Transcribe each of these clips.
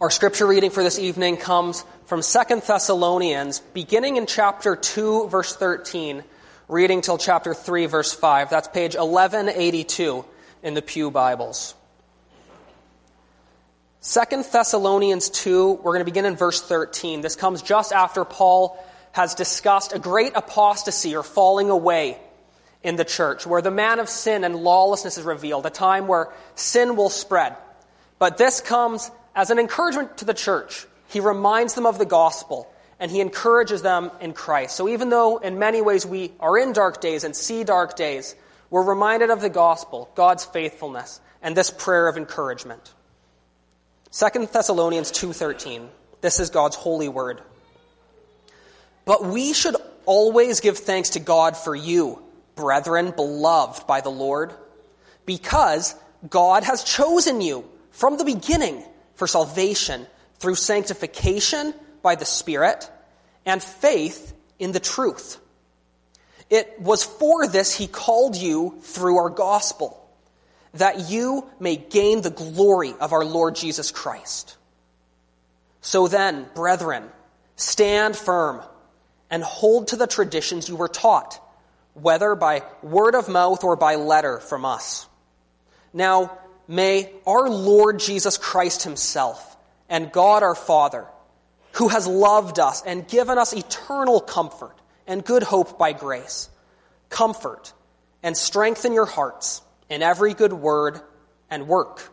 Our scripture reading for this evening comes from 2 Thessalonians, beginning in chapter 2, verse 13, reading till chapter 3, verse 5. That's page 1182 in the Pew Bibles. 2 Thessalonians 2, we're going to begin in verse 13. This comes just after Paul has discussed a great apostasy or falling away in the church, where the man of sin and lawlessness is revealed, a time where sin will spread. But this comes as an encouragement to the church. He reminds them of the gospel and he encourages them in Christ. So even though in many ways we are in dark days and see dark days, we're reminded of the gospel, God's faithfulness, and this prayer of encouragement. 2 Thessalonians 2:13. This is God's holy word. But we should always give thanks to God for you, brethren, beloved by the Lord, because God has chosen you from the beginning for salvation through sanctification by the Spirit and faith in the truth. It was for this he called you through our gospel, that you may gain the glory of our Lord Jesus Christ. So then, brethren, stand firm and hold to the traditions you were taught, whether by word of mouth or by letter from us. Now, may our Lord Jesus Christ himself and God our Father, who has loved us and given us eternal comfort and good hope by grace, comfort and strengthen your hearts in every good word and work.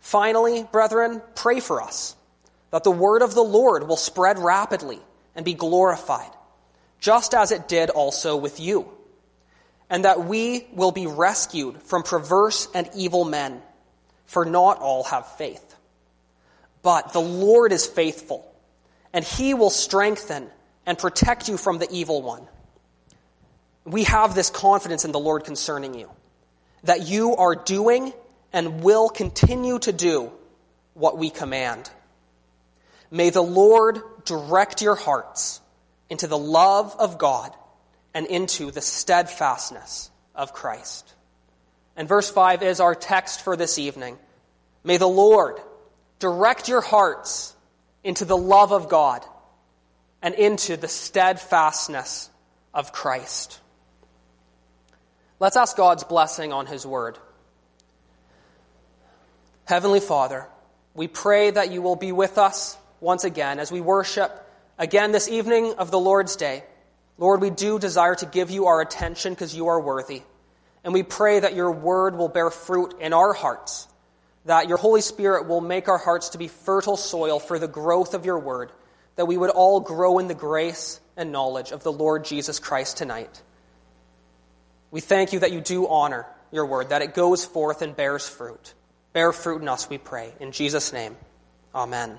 Finally, brethren, pray for us that the word of the Lord will spread rapidly and be glorified, just as it did also with you and that we will be rescued from perverse and evil men, for not all have faith. But the Lord is faithful, and he will strengthen and protect you from the evil one. We have this confidence in the Lord concerning you, that you are doing and will continue to do what we command. May the Lord direct your hearts into the love of God and into the steadfastness of Christ. And verse 5 is our text for this evening. May the Lord direct your hearts into the love of God and into the steadfastness of Christ. Let's ask God's blessing on His Word. Heavenly Father, we pray that you will be with us once again as we worship again this evening of the Lord's Day. Lord, we do desire to give you our attention because you are worthy. And we pray that your word will bear fruit in our hearts, that your Holy Spirit will make our hearts to be fertile soil for the growth of your word, that we would all grow in the grace and knowledge of the Lord Jesus Christ tonight. We thank you that you do honor your word, that it goes forth and bears fruit. Bear fruit in us, we pray. In Jesus' name, amen.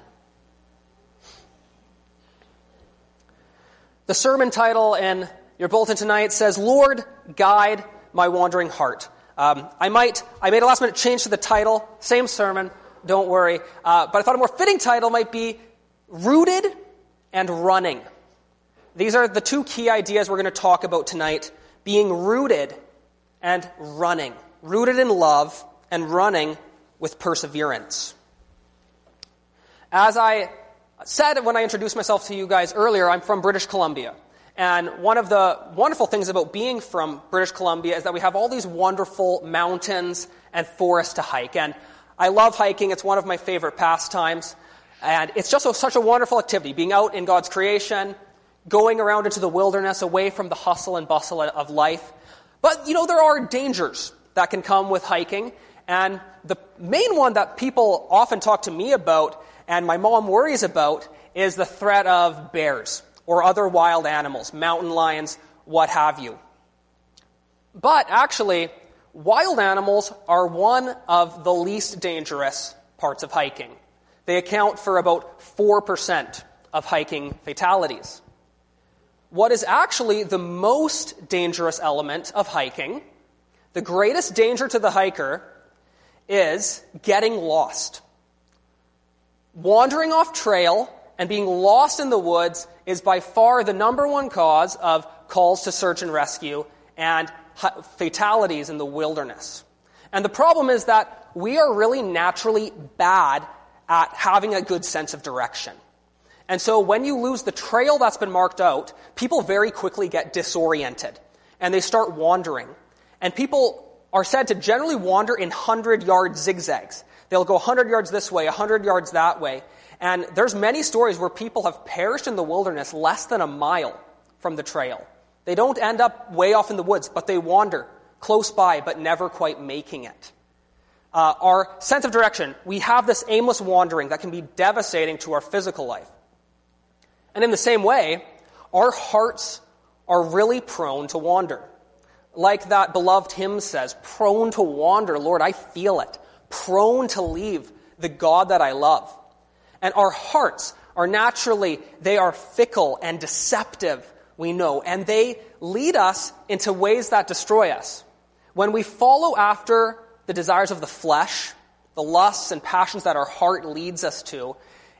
The sermon title in your bulletin tonight says, Lord, guide my wandering heart. Um, I might, I made a last minute change to the title, same sermon, don't worry. Uh, but I thought a more fitting title might be Rooted and Running. These are the two key ideas we're going to talk about tonight being rooted and running. Rooted in love and running with perseverance. As I said when I introduced myself to you guys earlier, I'm from British Columbia. And one of the wonderful things about being from British Columbia is that we have all these wonderful mountains and forests to hike. And I love hiking. It's one of my favorite pastimes. And it's just a, such a wonderful activity, being out in God's creation, going around into the wilderness, away from the hustle and bustle of life. But, you know, there are dangers that can come with hiking. And the main one that people often talk to me about and my mom worries about is the threat of bears or other wild animals, mountain lions, what have you. But actually, wild animals are one of the least dangerous parts of hiking. They account for about 4% of hiking fatalities. What is actually the most dangerous element of hiking, the greatest danger to the hiker, is getting lost. Wandering off trail and being lost in the woods is by far the number one cause of calls to search and rescue and fatalities in the wilderness. And the problem is that we are really naturally bad at having a good sense of direction. And so when you lose the trail that's been marked out, people very quickly get disoriented and they start wandering. And people are said to generally wander in 100 yard zigzags. They'll go 100 yards this way, 100 yards that way. And there's many stories where people have perished in the wilderness less than a mile from the trail. They don't end up way off in the woods, but they wander close by, but never quite making it. Uh, our sense of direction, we have this aimless wandering that can be devastating to our physical life. And in the same way, our hearts are really prone to wander. Like that beloved hymn says, prone to wander, Lord, I feel it. Prone to leave the God that I love. And our hearts are naturally, they are fickle and deceptive, we know, and they lead us into ways that destroy us. When we follow after the desires of the flesh, the lusts and passions that our heart leads us to,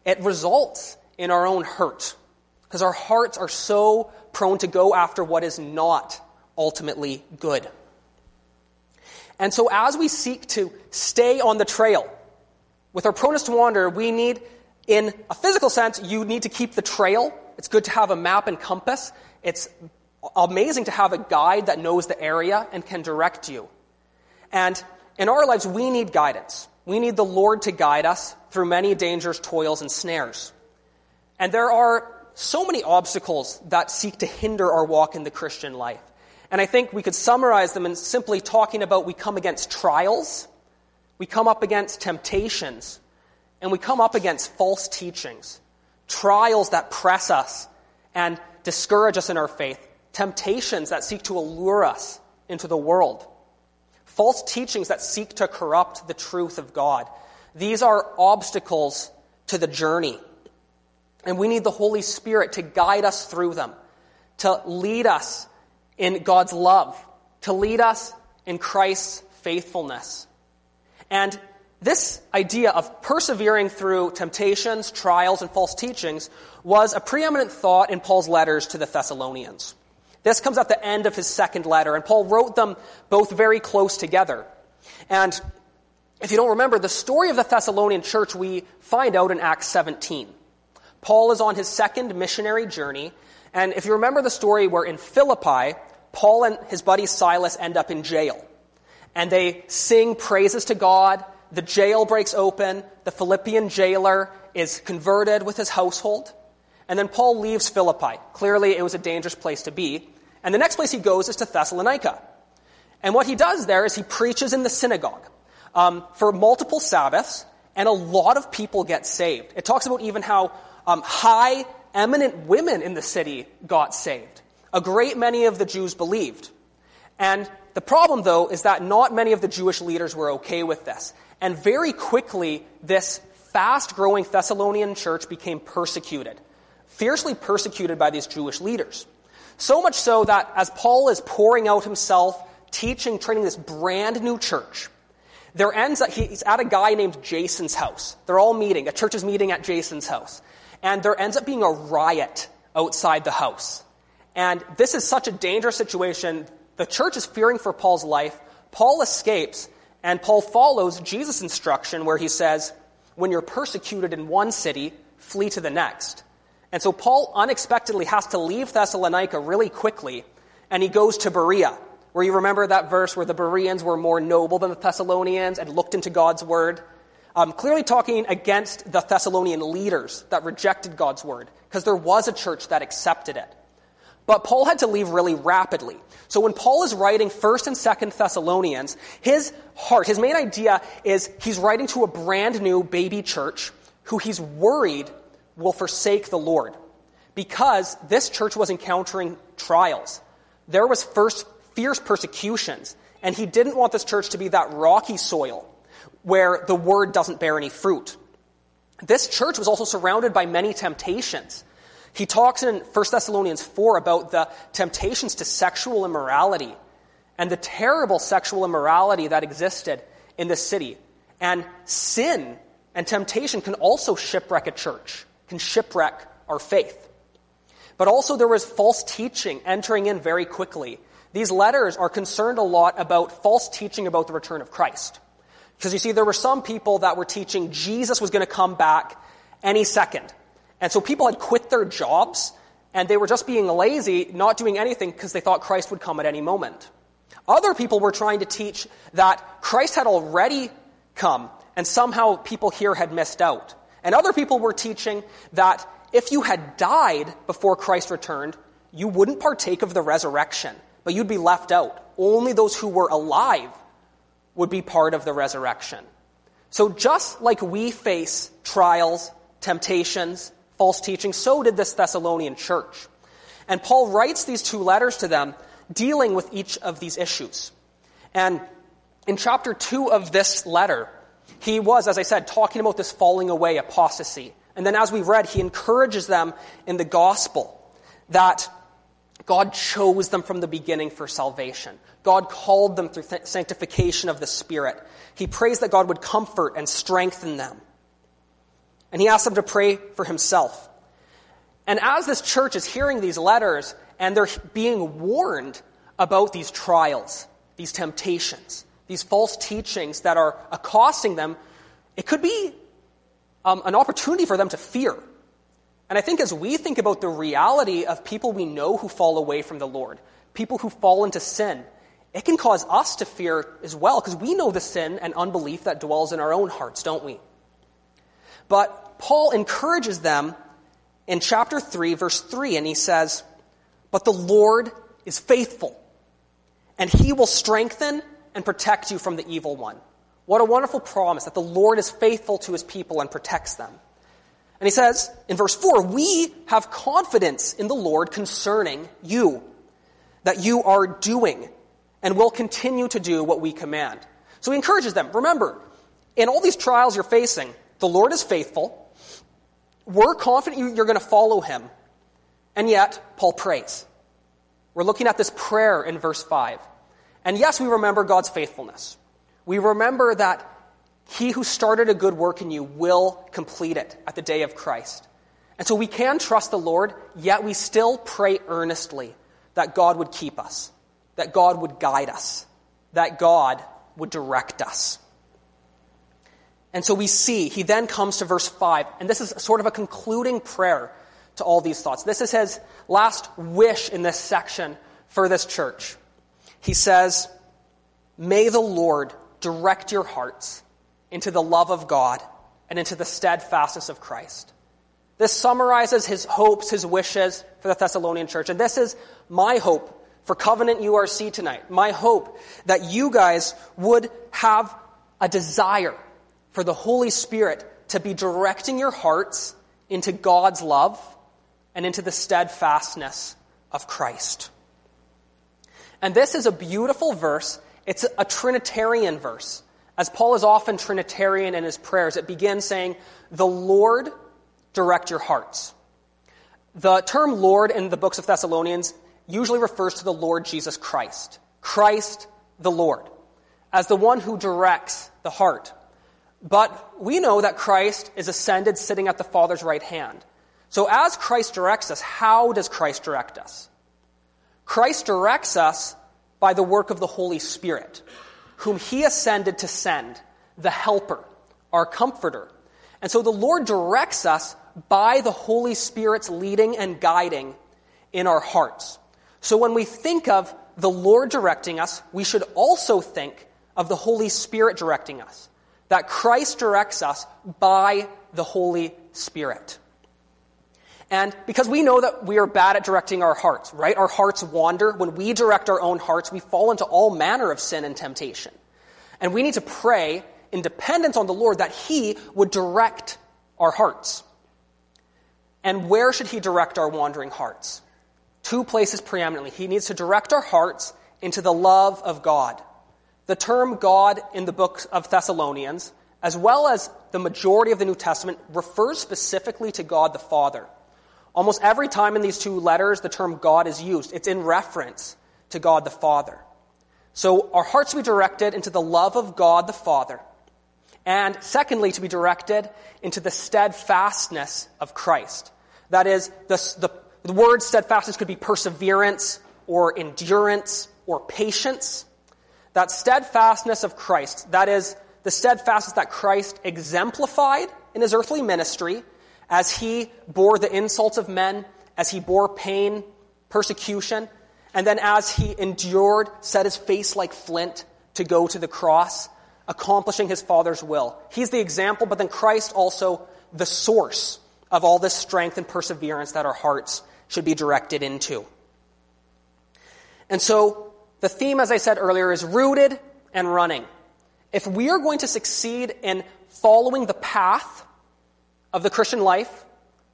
it results in our own hurt. Because our hearts are so prone to go after what is not ultimately good. And so, as we seek to stay on the trail, with our proneness to wander, we need, in a physical sense, you need to keep the trail. It's good to have a map and compass. It's amazing to have a guide that knows the area and can direct you. And in our lives, we need guidance. We need the Lord to guide us through many dangers, toils, and snares. And there are so many obstacles that seek to hinder our walk in the Christian life. And I think we could summarize them in simply talking about we come against trials, we come up against temptations, and we come up against false teachings. Trials that press us and discourage us in our faith, temptations that seek to allure us into the world, false teachings that seek to corrupt the truth of God. These are obstacles to the journey. And we need the Holy Spirit to guide us through them, to lead us in God's love, to lead us in Christ's faithfulness. And this idea of persevering through temptations, trials, and false teachings was a preeminent thought in Paul's letters to the Thessalonians. This comes at the end of his second letter, and Paul wrote them both very close together. And if you don't remember, the story of the Thessalonian church we find out in Acts 17. Paul is on his second missionary journey, and if you remember the story where in Philippi, Paul and his buddy Silas end up in jail. And they sing praises to God. The jail breaks open. The Philippian jailer is converted with his household. And then Paul leaves Philippi. Clearly, it was a dangerous place to be. And the next place he goes is to Thessalonica. And what he does there is he preaches in the synagogue um, for multiple Sabbaths, and a lot of people get saved. It talks about even how um, high, eminent women in the city got saved. A great many of the Jews believed. And the problem, though, is that not many of the Jewish leaders were okay with this. And very quickly, this fast growing Thessalonian church became persecuted, fiercely persecuted by these Jewish leaders. So much so that as Paul is pouring out himself, teaching, training this brand new church, there ends up, he's at a guy named Jason's house. They're all meeting. A church is meeting at Jason's house and there ends up being a riot outside the house. And this is such a dangerous situation. The church is fearing for Paul's life. Paul escapes, and Paul follows Jesus' instruction where he says, When you're persecuted in one city, flee to the next. And so Paul unexpectedly has to leave Thessalonica really quickly, and he goes to Berea, where you remember that verse where the Bereans were more noble than the Thessalonians and looked into God's word um, clearly talking against the Thessalonian leaders that rejected God's word, because there was a church that accepted it. But Paul had to leave really rapidly. So when Paul is writing 1st and 2nd Thessalonians, his heart, his main idea is he's writing to a brand new baby church who he's worried will forsake the Lord. Because this church was encountering trials. There was first fierce persecutions, and he didn't want this church to be that rocky soil where the word doesn't bear any fruit. This church was also surrounded by many temptations. He talks in 1 Thessalonians 4 about the temptations to sexual immorality and the terrible sexual immorality that existed in the city. And sin and temptation can also shipwreck a church, can shipwreck our faith. But also there was false teaching entering in very quickly. These letters are concerned a lot about false teaching about the return of Christ. Because you see, there were some people that were teaching Jesus was going to come back any second. And so people had quit their jobs and they were just being lazy, not doing anything because they thought Christ would come at any moment. Other people were trying to teach that Christ had already come and somehow people here had missed out. And other people were teaching that if you had died before Christ returned, you wouldn't partake of the resurrection, but you'd be left out. Only those who were alive would be part of the resurrection. So just like we face trials, temptations, false teaching, so did this Thessalonian church. And Paul writes these two letters to them dealing with each of these issues. And in chapter 2 of this letter, he was, as I said, talking about this falling away, apostasy. And then as we read, he encourages them in the gospel that God chose them from the beginning for salvation. God called them through th- sanctification of the Spirit. He prays that God would comfort and strengthen them. And he asks them to pray for himself. And as this church is hearing these letters and they're being warned about these trials, these temptations, these false teachings that are accosting them, it could be um, an opportunity for them to fear. And I think as we think about the reality of people we know who fall away from the Lord, people who fall into sin, it can cause us to fear as well, because we know the sin and unbelief that dwells in our own hearts, don't we? But Paul encourages them in chapter 3, verse 3, and he says, But the Lord is faithful, and he will strengthen and protect you from the evil one. What a wonderful promise that the Lord is faithful to his people and protects them. And he says in verse 4, we have confidence in the Lord concerning you, that you are doing and will continue to do what we command. So he encourages them. Remember, in all these trials you're facing, the Lord is faithful. We're confident you're going to follow him. And yet, Paul prays. We're looking at this prayer in verse 5. And yes, we remember God's faithfulness. We remember that he who started a good work in you will complete it at the day of Christ. And so we can trust the Lord, yet we still pray earnestly that God would keep us, that God would guide us, that God would direct us. And so we see, he then comes to verse 5, and this is sort of a concluding prayer to all these thoughts. This is his last wish in this section for this church. He says, May the Lord direct your hearts into the love of God and into the steadfastness of Christ. This summarizes his hopes, his wishes for the Thessalonian church. And this is my hope for Covenant URC tonight. My hope that you guys would have a desire for the Holy Spirit to be directing your hearts into God's love and into the steadfastness of Christ. And this is a beautiful verse. It's a Trinitarian verse. As Paul is often Trinitarian in his prayers, it begins saying, The Lord direct your hearts. The term Lord in the books of Thessalonians usually refers to the Lord Jesus Christ. Christ the Lord, as the one who directs the heart. But we know that Christ is ascended sitting at the Father's right hand. So as Christ directs us, how does Christ direct us? Christ directs us by the work of the Holy Spirit whom he ascended to send, the helper, our comforter. And so the Lord directs us by the Holy Spirit's leading and guiding in our hearts. So when we think of the Lord directing us, we should also think of the Holy Spirit directing us. That Christ directs us by the Holy Spirit. And because we know that we are bad at directing our hearts, right? Our hearts wander. When we direct our own hearts, we fall into all manner of sin and temptation. And we need to pray in dependence on the Lord that He would direct our hearts. And where should He direct our wandering hearts? Two places preeminently. He needs to direct our hearts into the love of God. The term God in the book of Thessalonians, as well as the majority of the New Testament, refers specifically to God the Father. Almost every time in these two letters the term God is used, it's in reference to God the Father. So our hearts be directed into the love of God the Father. And secondly, to be directed into the steadfastness of Christ. That is, the, the, the word steadfastness could be perseverance or endurance or patience. That steadfastness of Christ, that is, the steadfastness that Christ exemplified in his earthly ministry as he bore the insults of men, as he bore pain, persecution, and then as he endured, set his face like flint to go to the cross, accomplishing his Father's will. He's the example, but then Christ also the source of all this strength and perseverance that our hearts should be directed into. And so, the theme, as I said earlier, is rooted and running. If we are going to succeed in following the path of the Christian life,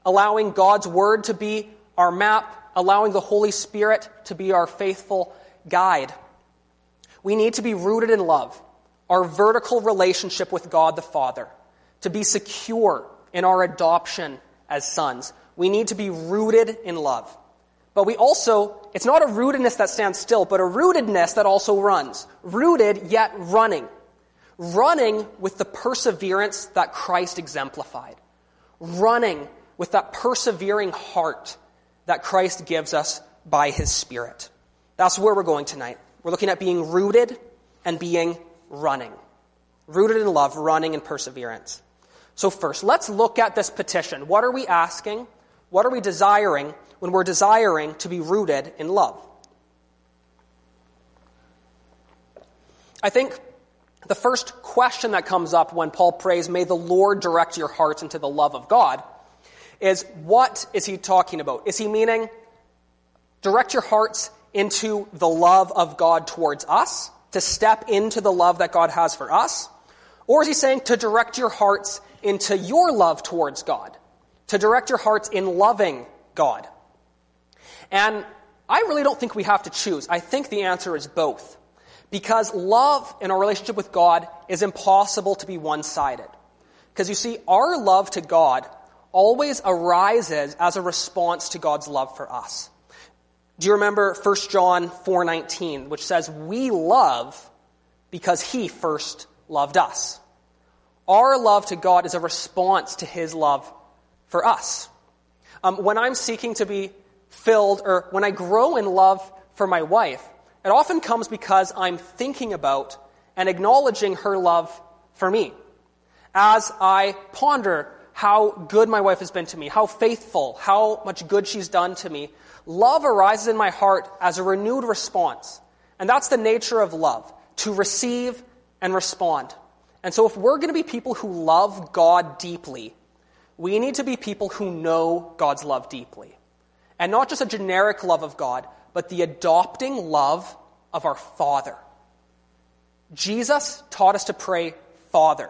allowing God's Word to be our map, allowing the Holy Spirit to be our faithful guide, we need to be rooted in love, our vertical relationship with God the Father, to be secure in our adoption as sons. We need to be rooted in love. But we also, it's not a rootedness that stands still, but a rootedness that also runs. Rooted yet running. Running with the perseverance that Christ exemplified. Running with that persevering heart that Christ gives us by his Spirit. That's where we're going tonight. We're looking at being rooted and being running. Rooted in love, running in perseverance. So, first, let's look at this petition. What are we asking? What are we desiring when we're desiring to be rooted in love? I think the first question that comes up when Paul prays, May the Lord direct your hearts into the love of God, is what is he talking about? Is he meaning direct your hearts into the love of God towards us, to step into the love that God has for us? Or is he saying to direct your hearts into your love towards God, to direct your hearts in loving God. And I really don't think we have to choose. I think the answer is both. Because love in our relationship with God is impossible to be one sided. Because you see, our love to God always arises as a response to God's love for us. Do you remember 1 John 4:19 which says we love because he first loved us? Our love to God is a response to His love for us. Um, when I'm seeking to be filled, or when I grow in love for my wife, it often comes because I'm thinking about and acknowledging her love for me. As I ponder how good my wife has been to me, how faithful, how much good she's done to me, love arises in my heart as a renewed response. And that's the nature of love, to receive and respond. And so, if we're going to be people who love God deeply, we need to be people who know God's love deeply. And not just a generic love of God, but the adopting love of our Father. Jesus taught us to pray, Father.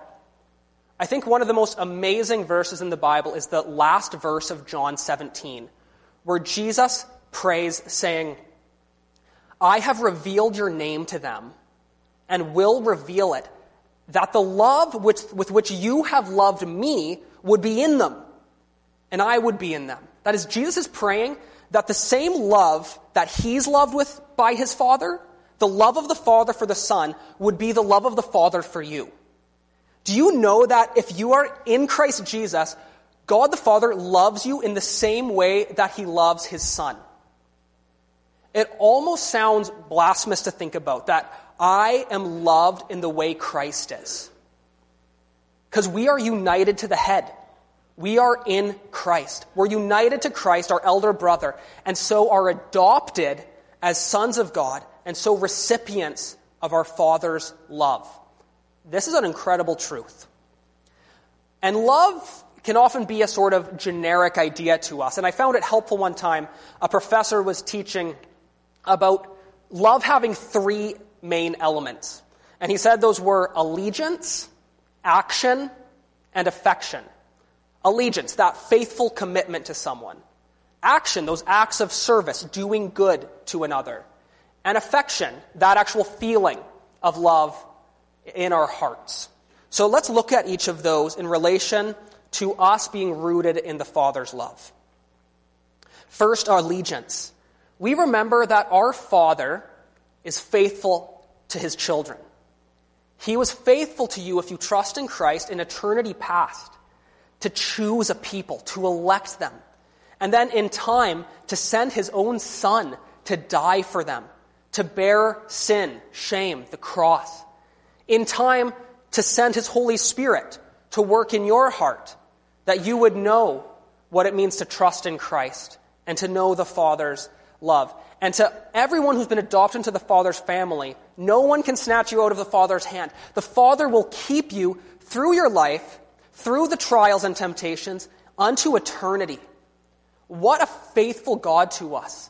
I think one of the most amazing verses in the Bible is the last verse of John 17, where Jesus prays, saying, I have revealed your name to them and will reveal it that the love with, with which you have loved me would be in them, and I would be in them. That is, Jesus is praying that the same love that he's loved with by his Father, the love of the Father for the Son, would be the love of the Father for you. Do you know that if you are in Christ Jesus, God the Father loves you in the same way that he loves his Son? It almost sounds blasphemous to think about that I am loved in the way Christ is. Because we are united to the head. We are in Christ. We're united to Christ, our elder brother, and so are adopted as sons of God, and so recipients of our Father's love. This is an incredible truth. And love can often be a sort of generic idea to us. And I found it helpful one time. A professor was teaching about love having three main elements. And he said those were allegiance, action, and affection. Allegiance, that faithful commitment to someone. Action, those acts of service, doing good to another. And affection, that actual feeling of love in our hearts. So let's look at each of those in relation to us being rooted in the Father's love. First, our allegiance. We remember that our Father is faithful to his children. He was faithful to you if you trust in Christ in eternity past to choose a people, to elect them, and then in time to send his own son to die for them, to bear sin, shame, the cross. In time to send His Holy Spirit to work in your heart, that you would know what it means to trust in Christ and to know the Father's love. And to everyone who's been adopted into the Father's family, no one can snatch you out of the Father's hand. The Father will keep you through your life, through the trials and temptations, unto eternity. What a faithful God to us.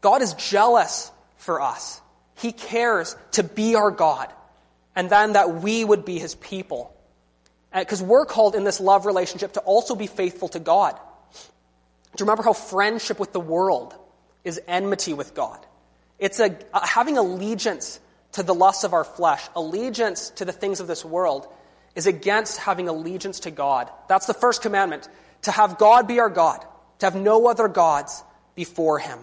God is jealous for us. He cares to be our God, and then that we would be his people. Because we're called in this love relationship to also be faithful to God. Do you remember how friendship with the world is enmity with God? It's a, uh, having allegiance to the lusts of our flesh, allegiance to the things of this world, is against having allegiance to God. That's the first commandment to have God be our God, to have no other gods before Him.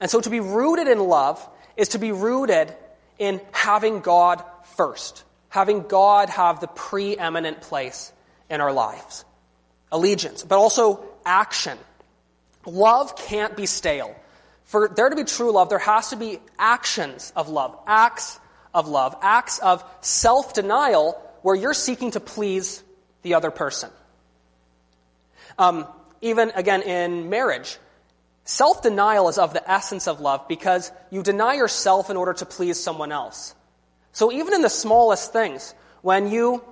And so to be rooted in love is to be rooted in having God first, having God have the preeminent place in our lives. Allegiance, but also action. Love can't be stale. For there to be true love, there has to be actions of love, acts of love, acts of self denial where you're seeking to please the other person. Um, even again in marriage, self denial is of the essence of love because you deny yourself in order to please someone else. So even in the smallest things, when you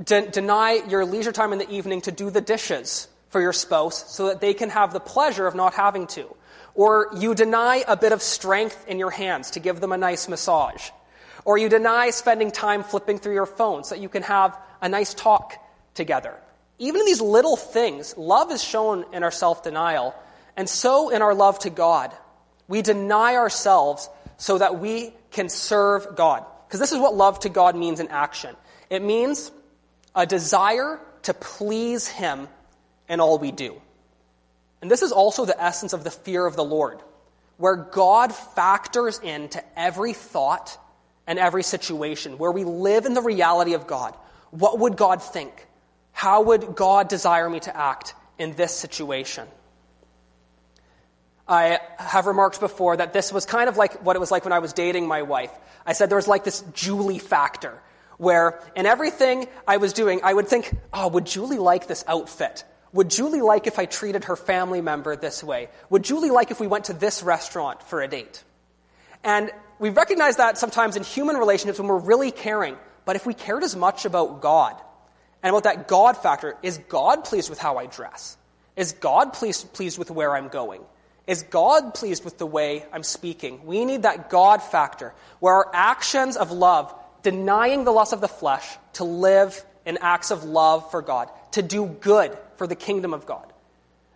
de- deny your leisure time in the evening to do the dishes for your spouse so that they can have the pleasure of not having to, or you deny a bit of strength in your hands to give them a nice massage, or you deny spending time flipping through your phone so that you can have a nice talk together. Even in these little things, love is shown in our self denial, and so in our love to God. We deny ourselves so that we can serve God. Because this is what love to God means in action it means a desire to please Him in all we do. And this is also the essence of the fear of the Lord, where God factors into every thought and every situation, where we live in the reality of God. What would God think? How would God desire me to act in this situation? I have remarked before that this was kind of like what it was like when I was dating my wife. I said there was like this Julie factor, where in everything I was doing, I would think, oh, would Julie like this outfit? Would Julie like if I treated her family member this way? Would Julie like if we went to this restaurant for a date? And we recognize that sometimes in human relationships when we're really caring. But if we cared as much about God, and about that God factor. Is God pleased with how I dress? Is God pleased, pleased with where I'm going? Is God pleased with the way I'm speaking? We need that God factor, where our actions of love, denying the lust of the flesh, to live in acts of love for God, to do good for the kingdom of God.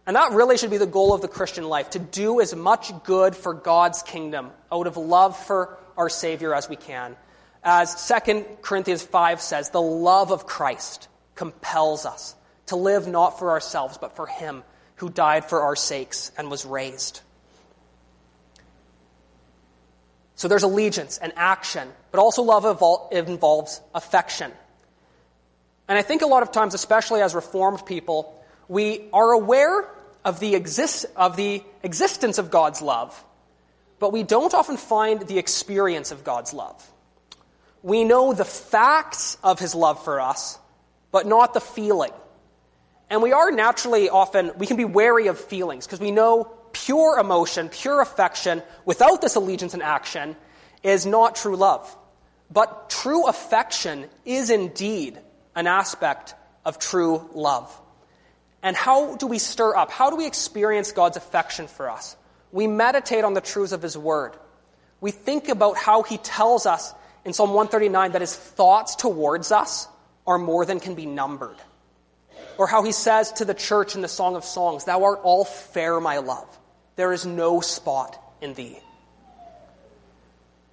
And that really should be the goal of the Christian life, to do as much good for God's kingdom out of love for our Savior as we can. As 2 Corinthians 5 says, the love of Christ compels us to live not for ourselves, but for Him who died for our sakes and was raised. So there's allegiance and action, but also love involves affection. And I think a lot of times, especially as Reformed people, we are aware of the, exist- of the existence of God's love, but we don't often find the experience of God's love. We know the facts of His love for us, but not the feeling. And we are naturally often, we can be wary of feelings because we know pure emotion, pure affection, without this allegiance and action, is not true love. But true affection is indeed an aspect of true love. And how do we stir up? How do we experience God's affection for us? We meditate on the truths of His Word. We think about how He tells us in Psalm 139 that His thoughts towards us are more than can be numbered. Or how he says to the church in the Song of Songs, Thou art all fair, my love. There is no spot in thee.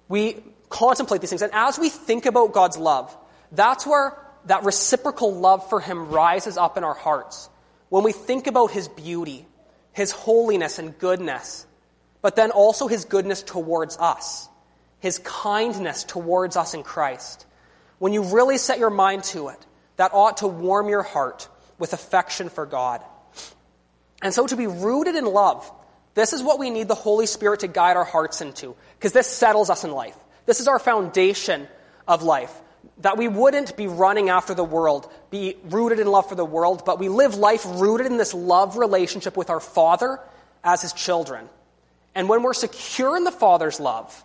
We contemplate these things, and as we think about God's love, that's where that reciprocal love for him rises up in our hearts. When we think about his beauty, his holiness and goodness, but then also his goodness towards us, his kindness towards us in Christ. When you really set your mind to it, that ought to warm your heart with affection for God. And so to be rooted in love, this is what we need the Holy Spirit to guide our hearts into, because this settles us in life. This is our foundation of life. That we wouldn't be running after the world, be rooted in love for the world, but we live life rooted in this love relationship with our Father as His children. And when we're secure in the Father's love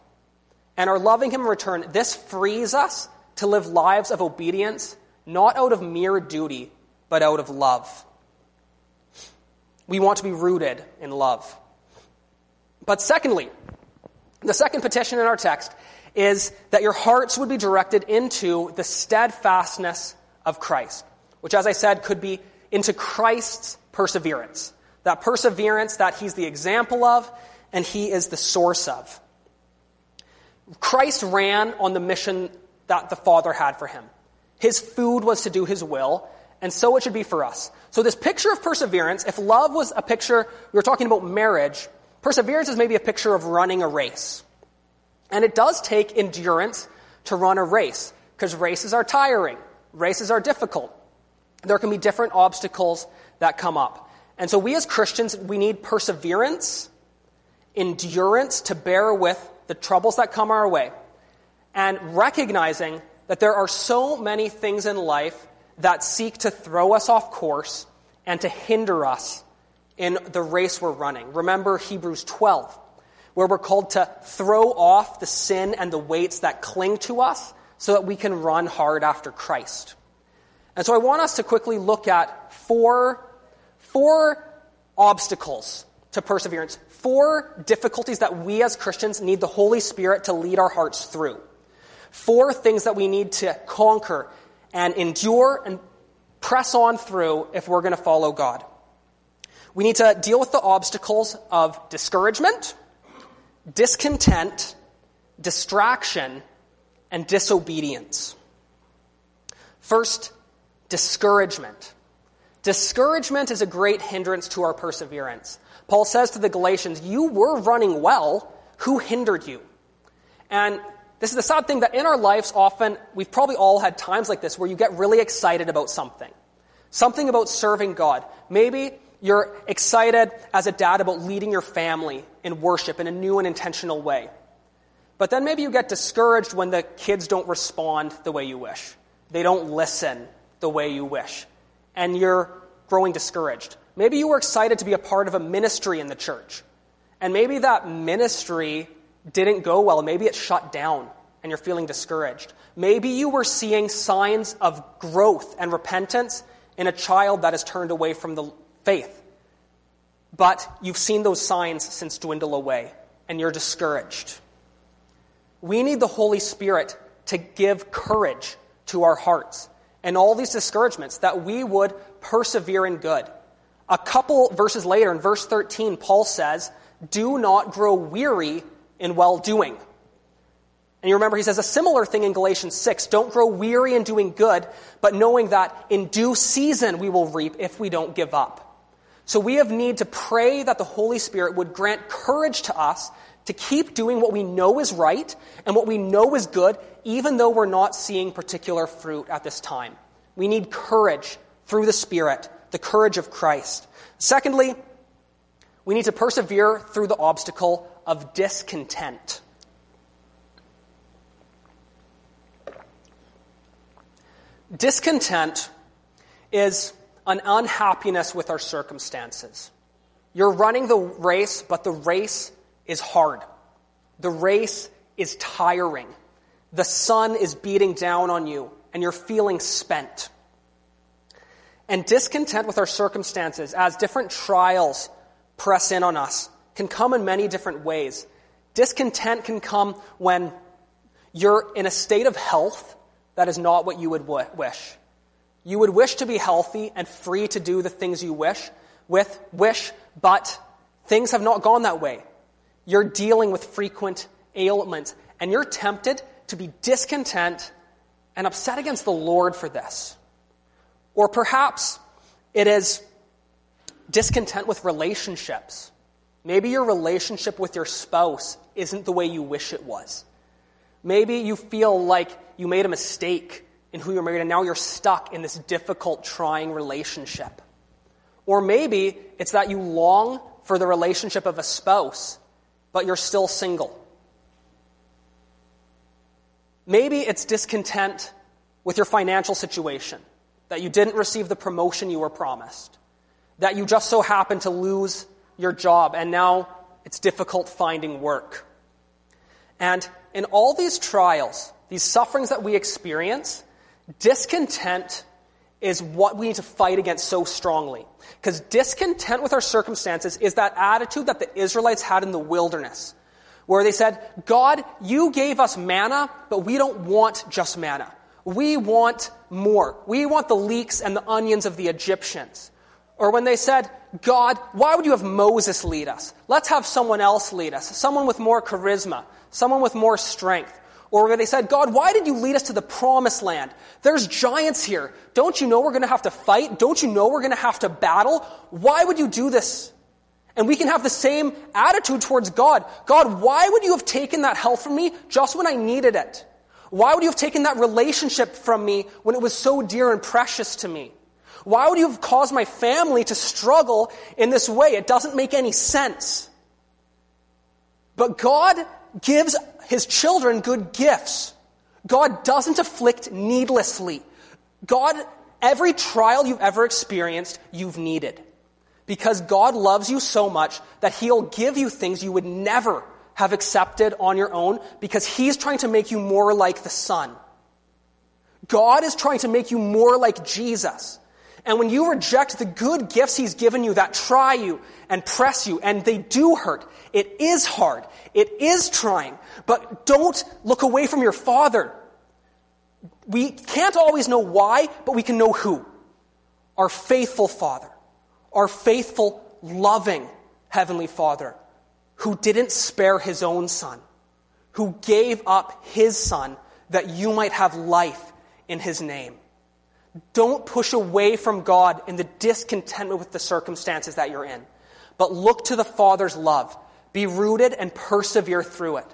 and are loving Him in return, this frees us to live lives of obedience, not out of mere duty, but out of love. We want to be rooted in love. But secondly, the second petition in our text is that your hearts would be directed into the steadfastness of Christ, which, as I said, could be into Christ's perseverance. That perseverance that he's the example of and he is the source of. Christ ran on the mission that the Father had for him. His food was to do his will, and so it should be for us. So, this picture of perseverance, if love was a picture, we were talking about marriage, perseverance is maybe a picture of running a race. And it does take endurance to run a race, because races are tiring, races are difficult. There can be different obstacles that come up. And so, we as Christians, we need perseverance, endurance to bear with the troubles that come our way, and recognizing that there are so many things in life that seek to throw us off course and to hinder us in the race we're running. Remember Hebrews 12 where we're called to throw off the sin and the weights that cling to us so that we can run hard after Christ. And so I want us to quickly look at four, four obstacles to perseverance, four difficulties that we as Christians need the Holy Spirit to lead our hearts through. Four things that we need to conquer and endure and press on through if we're going to follow God. We need to deal with the obstacles of discouragement, discontent, distraction, and disobedience. First, discouragement. Discouragement is a great hindrance to our perseverance. Paul says to the Galatians, You were running well. Who hindered you? And this is the sad thing that in our lives, often, we've probably all had times like this where you get really excited about something. Something about serving God. Maybe you're excited as a dad about leading your family in worship in a new and intentional way. But then maybe you get discouraged when the kids don't respond the way you wish. They don't listen the way you wish. And you're growing discouraged. Maybe you were excited to be a part of a ministry in the church. And maybe that ministry didn't go well. Maybe it shut down and you're feeling discouraged. Maybe you were seeing signs of growth and repentance in a child that has turned away from the faith. But you've seen those signs since dwindle away, and you're discouraged. We need the Holy Spirit to give courage to our hearts and all these discouragements that we would persevere in good. A couple verses later, in verse 13, Paul says, Do not grow weary in well doing. And you remember he says a similar thing in Galatians 6 Don't grow weary in doing good, but knowing that in due season we will reap if we don't give up. So we have need to pray that the Holy Spirit would grant courage to us to keep doing what we know is right and what we know is good, even though we're not seeing particular fruit at this time. We need courage through the Spirit, the courage of Christ. Secondly, we need to persevere through the obstacle of discontent. Discontent is an unhappiness with our circumstances. You're running the race, but the race is hard. The race is tiring. The sun is beating down on you, and you're feeling spent. And discontent with our circumstances, as different trials press in on us, can come in many different ways. Discontent can come when you're in a state of health that is not what you would wish. You would wish to be healthy and free to do the things you wish with wish, but things have not gone that way. You're dealing with frequent ailments, and you're tempted to be discontent and upset against the Lord for this. Or perhaps it is discontent with relationships. Maybe your relationship with your spouse isn't the way you wish it was. Maybe you feel like you made a mistake in who you're married and now you're stuck in this difficult, trying relationship. Or maybe it's that you long for the relationship of a spouse, but you're still single. Maybe it's discontent with your financial situation, that you didn't receive the promotion you were promised, that you just so happened to lose your job and now it's difficult finding work. And in all these trials, these sufferings that we experience, discontent is what we need to fight against so strongly. Because discontent with our circumstances is that attitude that the Israelites had in the wilderness, where they said, God, you gave us manna, but we don't want just manna. We want more. We want the leeks and the onions of the Egyptians. Or when they said, God, why would you have Moses lead us? Let's have someone else lead us. Someone with more charisma. Someone with more strength. Or where they said, God, why did you lead us to the promised land? There's giants here. Don't you know we're going to have to fight? Don't you know we're going to have to battle? Why would you do this? And we can have the same attitude towards God. God, why would you have taken that help from me just when I needed it? Why would you have taken that relationship from me when it was so dear and precious to me? Why would you have caused my family to struggle in this way? It doesn't make any sense. But God gives his children good gifts. God doesn't afflict needlessly. God, every trial you've ever experienced, you've needed. Because God loves you so much that he'll give you things you would never have accepted on your own because he's trying to make you more like the Son. God is trying to make you more like Jesus. And when you reject the good gifts He's given you that try you and press you, and they do hurt, it is hard, it is trying, but don't look away from your Father. We can't always know why, but we can know who. Our faithful Father, our faithful, loving Heavenly Father, who didn't spare His own Son, who gave up His Son that you might have life in His name. Don't push away from God in the discontentment with the circumstances that you're in, but look to the Father's love. Be rooted and persevere through it.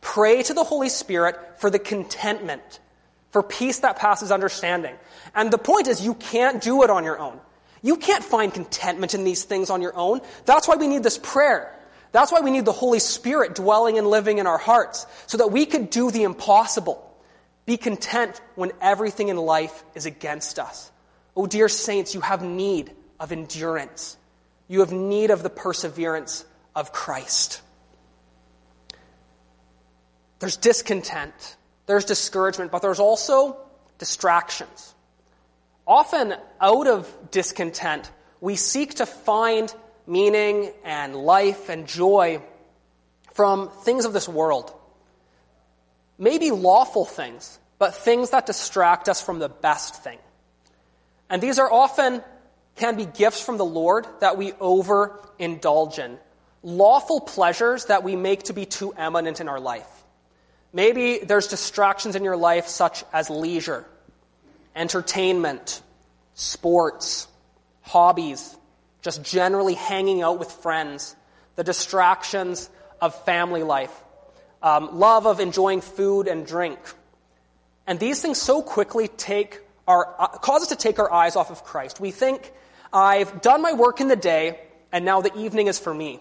Pray to the Holy Spirit for the contentment, for peace that passes understanding. And the point is, you can't do it on your own. You can't find contentment in these things on your own. That's why we need this prayer. That's why we need the Holy Spirit dwelling and living in our hearts, so that we could do the impossible. Be content when everything in life is against us. Oh, dear saints, you have need of endurance. You have need of the perseverance of Christ. There's discontent, there's discouragement, but there's also distractions. Often, out of discontent, we seek to find meaning and life and joy from things of this world maybe lawful things, but things that distract us from the best thing. And these are often can be gifts from the Lord that we overindulge in, lawful pleasures that we make to be too eminent in our life. Maybe there's distractions in your life such as leisure, entertainment, sports, hobbies, just generally hanging out with friends, the distractions of family life um, love of enjoying food and drink. And these things so quickly take our, uh, cause us to take our eyes off of Christ. We think, I've done my work in the day, and now the evening is for me.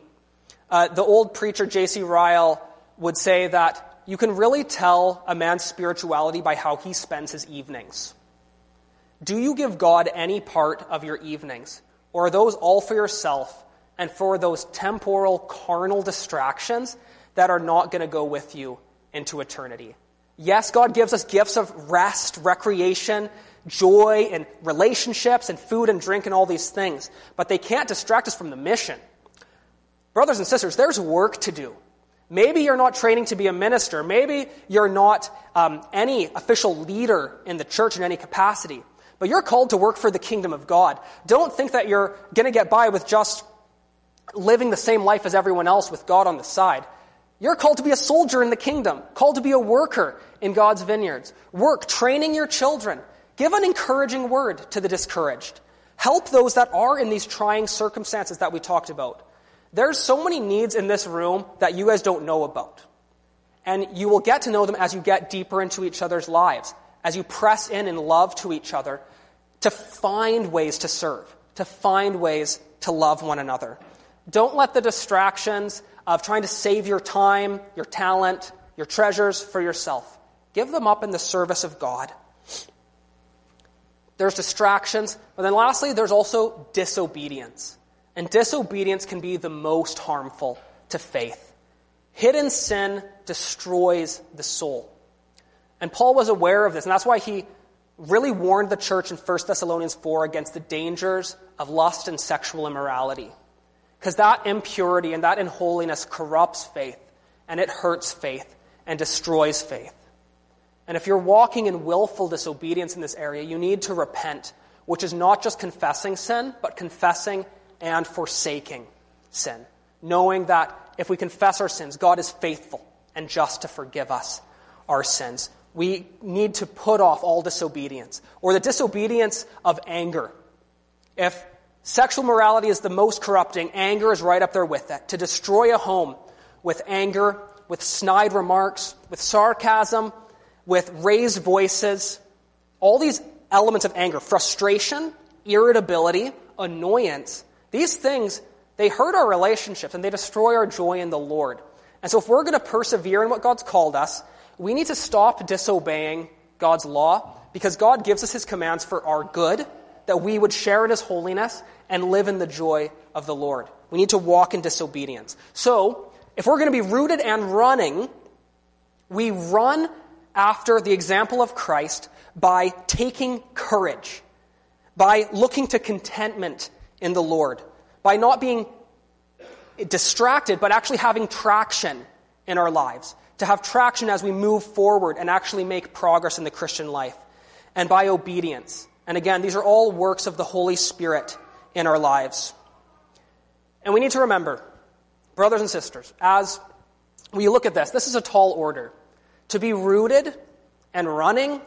Uh, the old preacher J.C. Ryle would say that you can really tell a man's spirituality by how he spends his evenings. Do you give God any part of your evenings? Or are those all for yourself and for those temporal, carnal distractions that are not going to go with you into eternity. Yes, God gives us gifts of rest, recreation, joy, and relationships, and food and drink, and all these things, but they can't distract us from the mission. Brothers and sisters, there's work to do. Maybe you're not training to be a minister. Maybe you're not um, any official leader in the church in any capacity. But you're called to work for the kingdom of God. Don't think that you're going to get by with just living the same life as everyone else with God on the side. You're called to be a soldier in the kingdom, called to be a worker in God's vineyards. Work, training your children. Give an encouraging word to the discouraged. Help those that are in these trying circumstances that we talked about. There's so many needs in this room that you guys don't know about. And you will get to know them as you get deeper into each other's lives, as you press in in love to each other to find ways to serve, to find ways to love one another. Don't let the distractions of trying to save your time, your talent, your treasures for yourself. Give them up in the service of God. there's distractions, but then lastly, there's also disobedience. And disobedience can be the most harmful to faith. Hidden sin destroys the soul. And Paul was aware of this, and that's why he really warned the church in 1 Thessalonians 4 against the dangers of lust and sexual immorality. Because that impurity and that unholiness corrupts faith, and it hurts faith and destroys faith. And if you're walking in willful disobedience in this area, you need to repent, which is not just confessing sin, but confessing and forsaking sin. Knowing that if we confess our sins, God is faithful and just to forgive us our sins. We need to put off all disobedience, or the disobedience of anger. If sexual morality is the most corrupting, anger is right up there with it. To destroy a home with anger, with snide remarks, with sarcasm, with raised voices, all these elements of anger, frustration, irritability, annoyance, these things they hurt our relationships and they destroy our joy in the Lord. And so, if we're going to persevere in what God's called us, we need to stop disobeying God's law because God gives us His commands for our good, that we would share in His holiness and live in the joy of the Lord. We need to walk in disobedience. So, if we're going to be rooted and running, we run after the example of Christ by taking courage, by looking to contentment in the Lord by not being distracted, but actually having traction in our lives. To have traction as we move forward and actually make progress in the Christian life. And by obedience. And again, these are all works of the Holy Spirit in our lives. And we need to remember, brothers and sisters, as we look at this, this is a tall order. To be rooted and running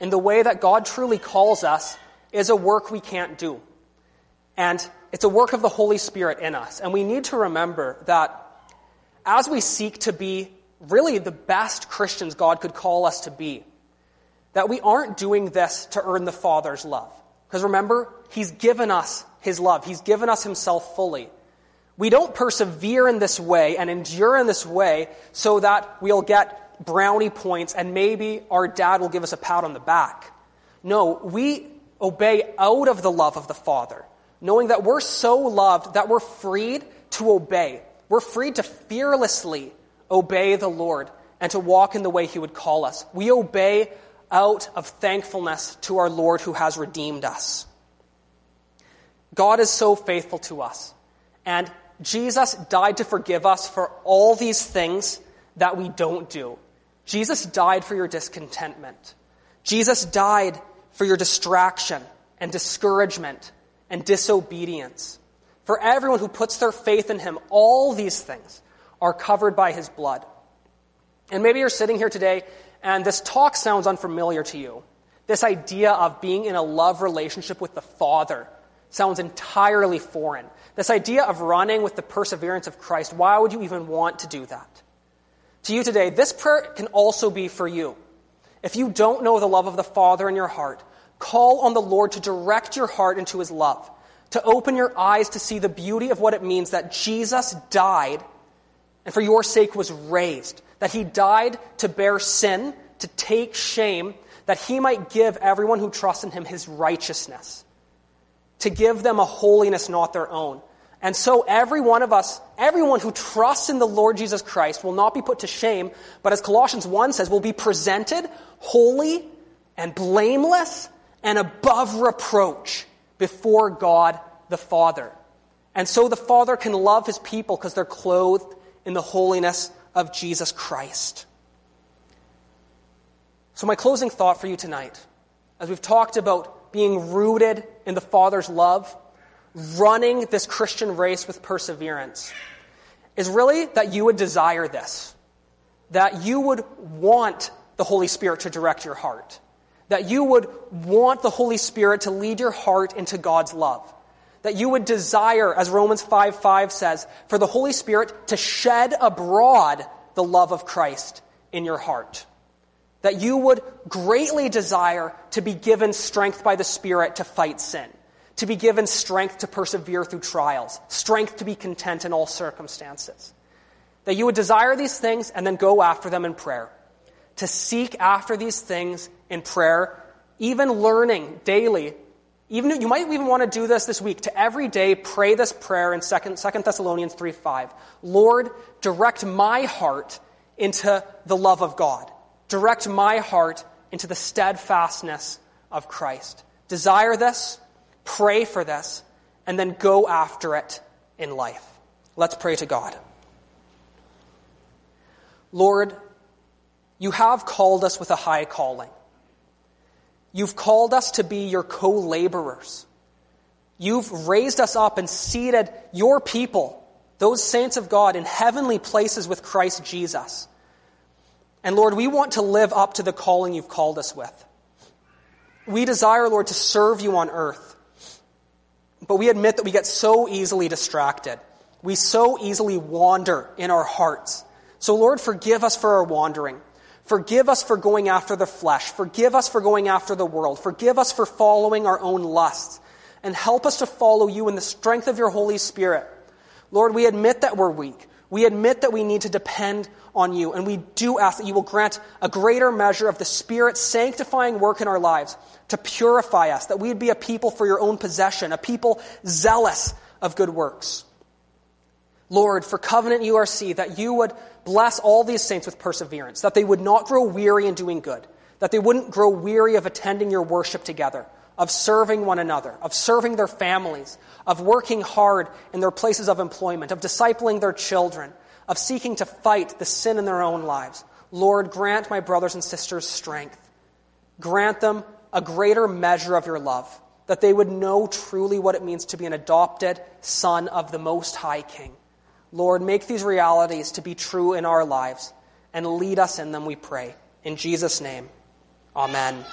in the way that God truly calls us is a work we can't do. And it's a work of the Holy Spirit in us. And we need to remember that as we seek to be really the best Christians God could call us to be, that we aren't doing this to earn the Father's love. Because remember, He's given us His love. He's given us Himself fully. We don't persevere in this way and endure in this way so that we'll get brownie points and maybe our dad will give us a pat on the back. No, we obey out of the love of the Father knowing that we're so loved that we're freed to obey. We're freed to fearlessly obey the Lord and to walk in the way He would call us. We obey out of thankfulness to our Lord who has redeemed us. God is so faithful to us. And Jesus died to forgive us for all these things that we don't do. Jesus died for your discontentment. Jesus died for your distraction and discouragement and disobedience. For everyone who puts their faith in him, all these things are covered by his blood. And maybe you're sitting here today and this talk sounds unfamiliar to you. This idea of being in a love relationship with the Father sounds entirely foreign. This idea of running with the perseverance of Christ, why would you even want to do that? To you today, this prayer can also be for you. If you don't know the love of the Father in your heart, Call on the Lord to direct your heart into his love, to open your eyes to see the beauty of what it means that Jesus died and for your sake was raised, that he died to bear sin, to take shame, that he might give everyone who trusts in him his righteousness, to give them a holiness not their own. And so every one of us, everyone who trusts in the Lord Jesus Christ will not be put to shame, but as Colossians 1 says, will be presented holy and blameless and above reproach before God the Father. And so the Father can love his people because they're clothed in the holiness of Jesus Christ. So, my closing thought for you tonight, as we've talked about being rooted in the Father's love, running this Christian race with perseverance, is really that you would desire this. That you would want the Holy Spirit to direct your heart that you would want the Holy Spirit to lead your heart into God's love. That you would desire, as Romans 5 5 says, for the Holy Spirit to shed abroad the love of Christ in your heart. That you would greatly desire to be given strength by the Spirit to fight sin, to be given strength to persevere through trials, strength to be content in all circumstances. That you would desire these things and then go after them in prayer to seek after these things in prayer even learning daily. Even you might even want to do this this week to every day pray this prayer in 2, 2 Thessalonians 3 5. Lord, direct my heart into the love of God. Direct my heart into the steadfastness of Christ. Desire this, pray for this, and then go after it in life. Let's pray to God. Lord, you have called us with a high calling. You've called us to be your co laborers. You've raised us up and seated your people, those saints of God, in heavenly places with Christ Jesus. And Lord, we want to live up to the calling you've called us with. We desire, Lord, to serve you on earth. But we admit that we get so easily distracted. We so easily wander in our hearts. So, Lord, forgive us for our wandering. Forgive us for going after the flesh. Forgive us for going after the world. Forgive us for following our own lusts. And help us to follow you in the strength of your Holy Spirit. Lord, we admit that we're weak. We admit that we need to depend on you. And we do ask that you will grant a greater measure of the Spirit's sanctifying work in our lives to purify us, that we'd be a people for your own possession, a people zealous of good works. Lord, for Covenant URC, that you would bless all these saints with perseverance, that they would not grow weary in doing good, that they wouldn't grow weary of attending your worship together, of serving one another, of serving their families, of working hard in their places of employment, of discipling their children, of seeking to fight the sin in their own lives. Lord, grant my brothers and sisters strength. Grant them a greater measure of your love, that they would know truly what it means to be an adopted son of the Most High King. Lord, make these realities to be true in our lives and lead us in them, we pray. In Jesus' name, amen.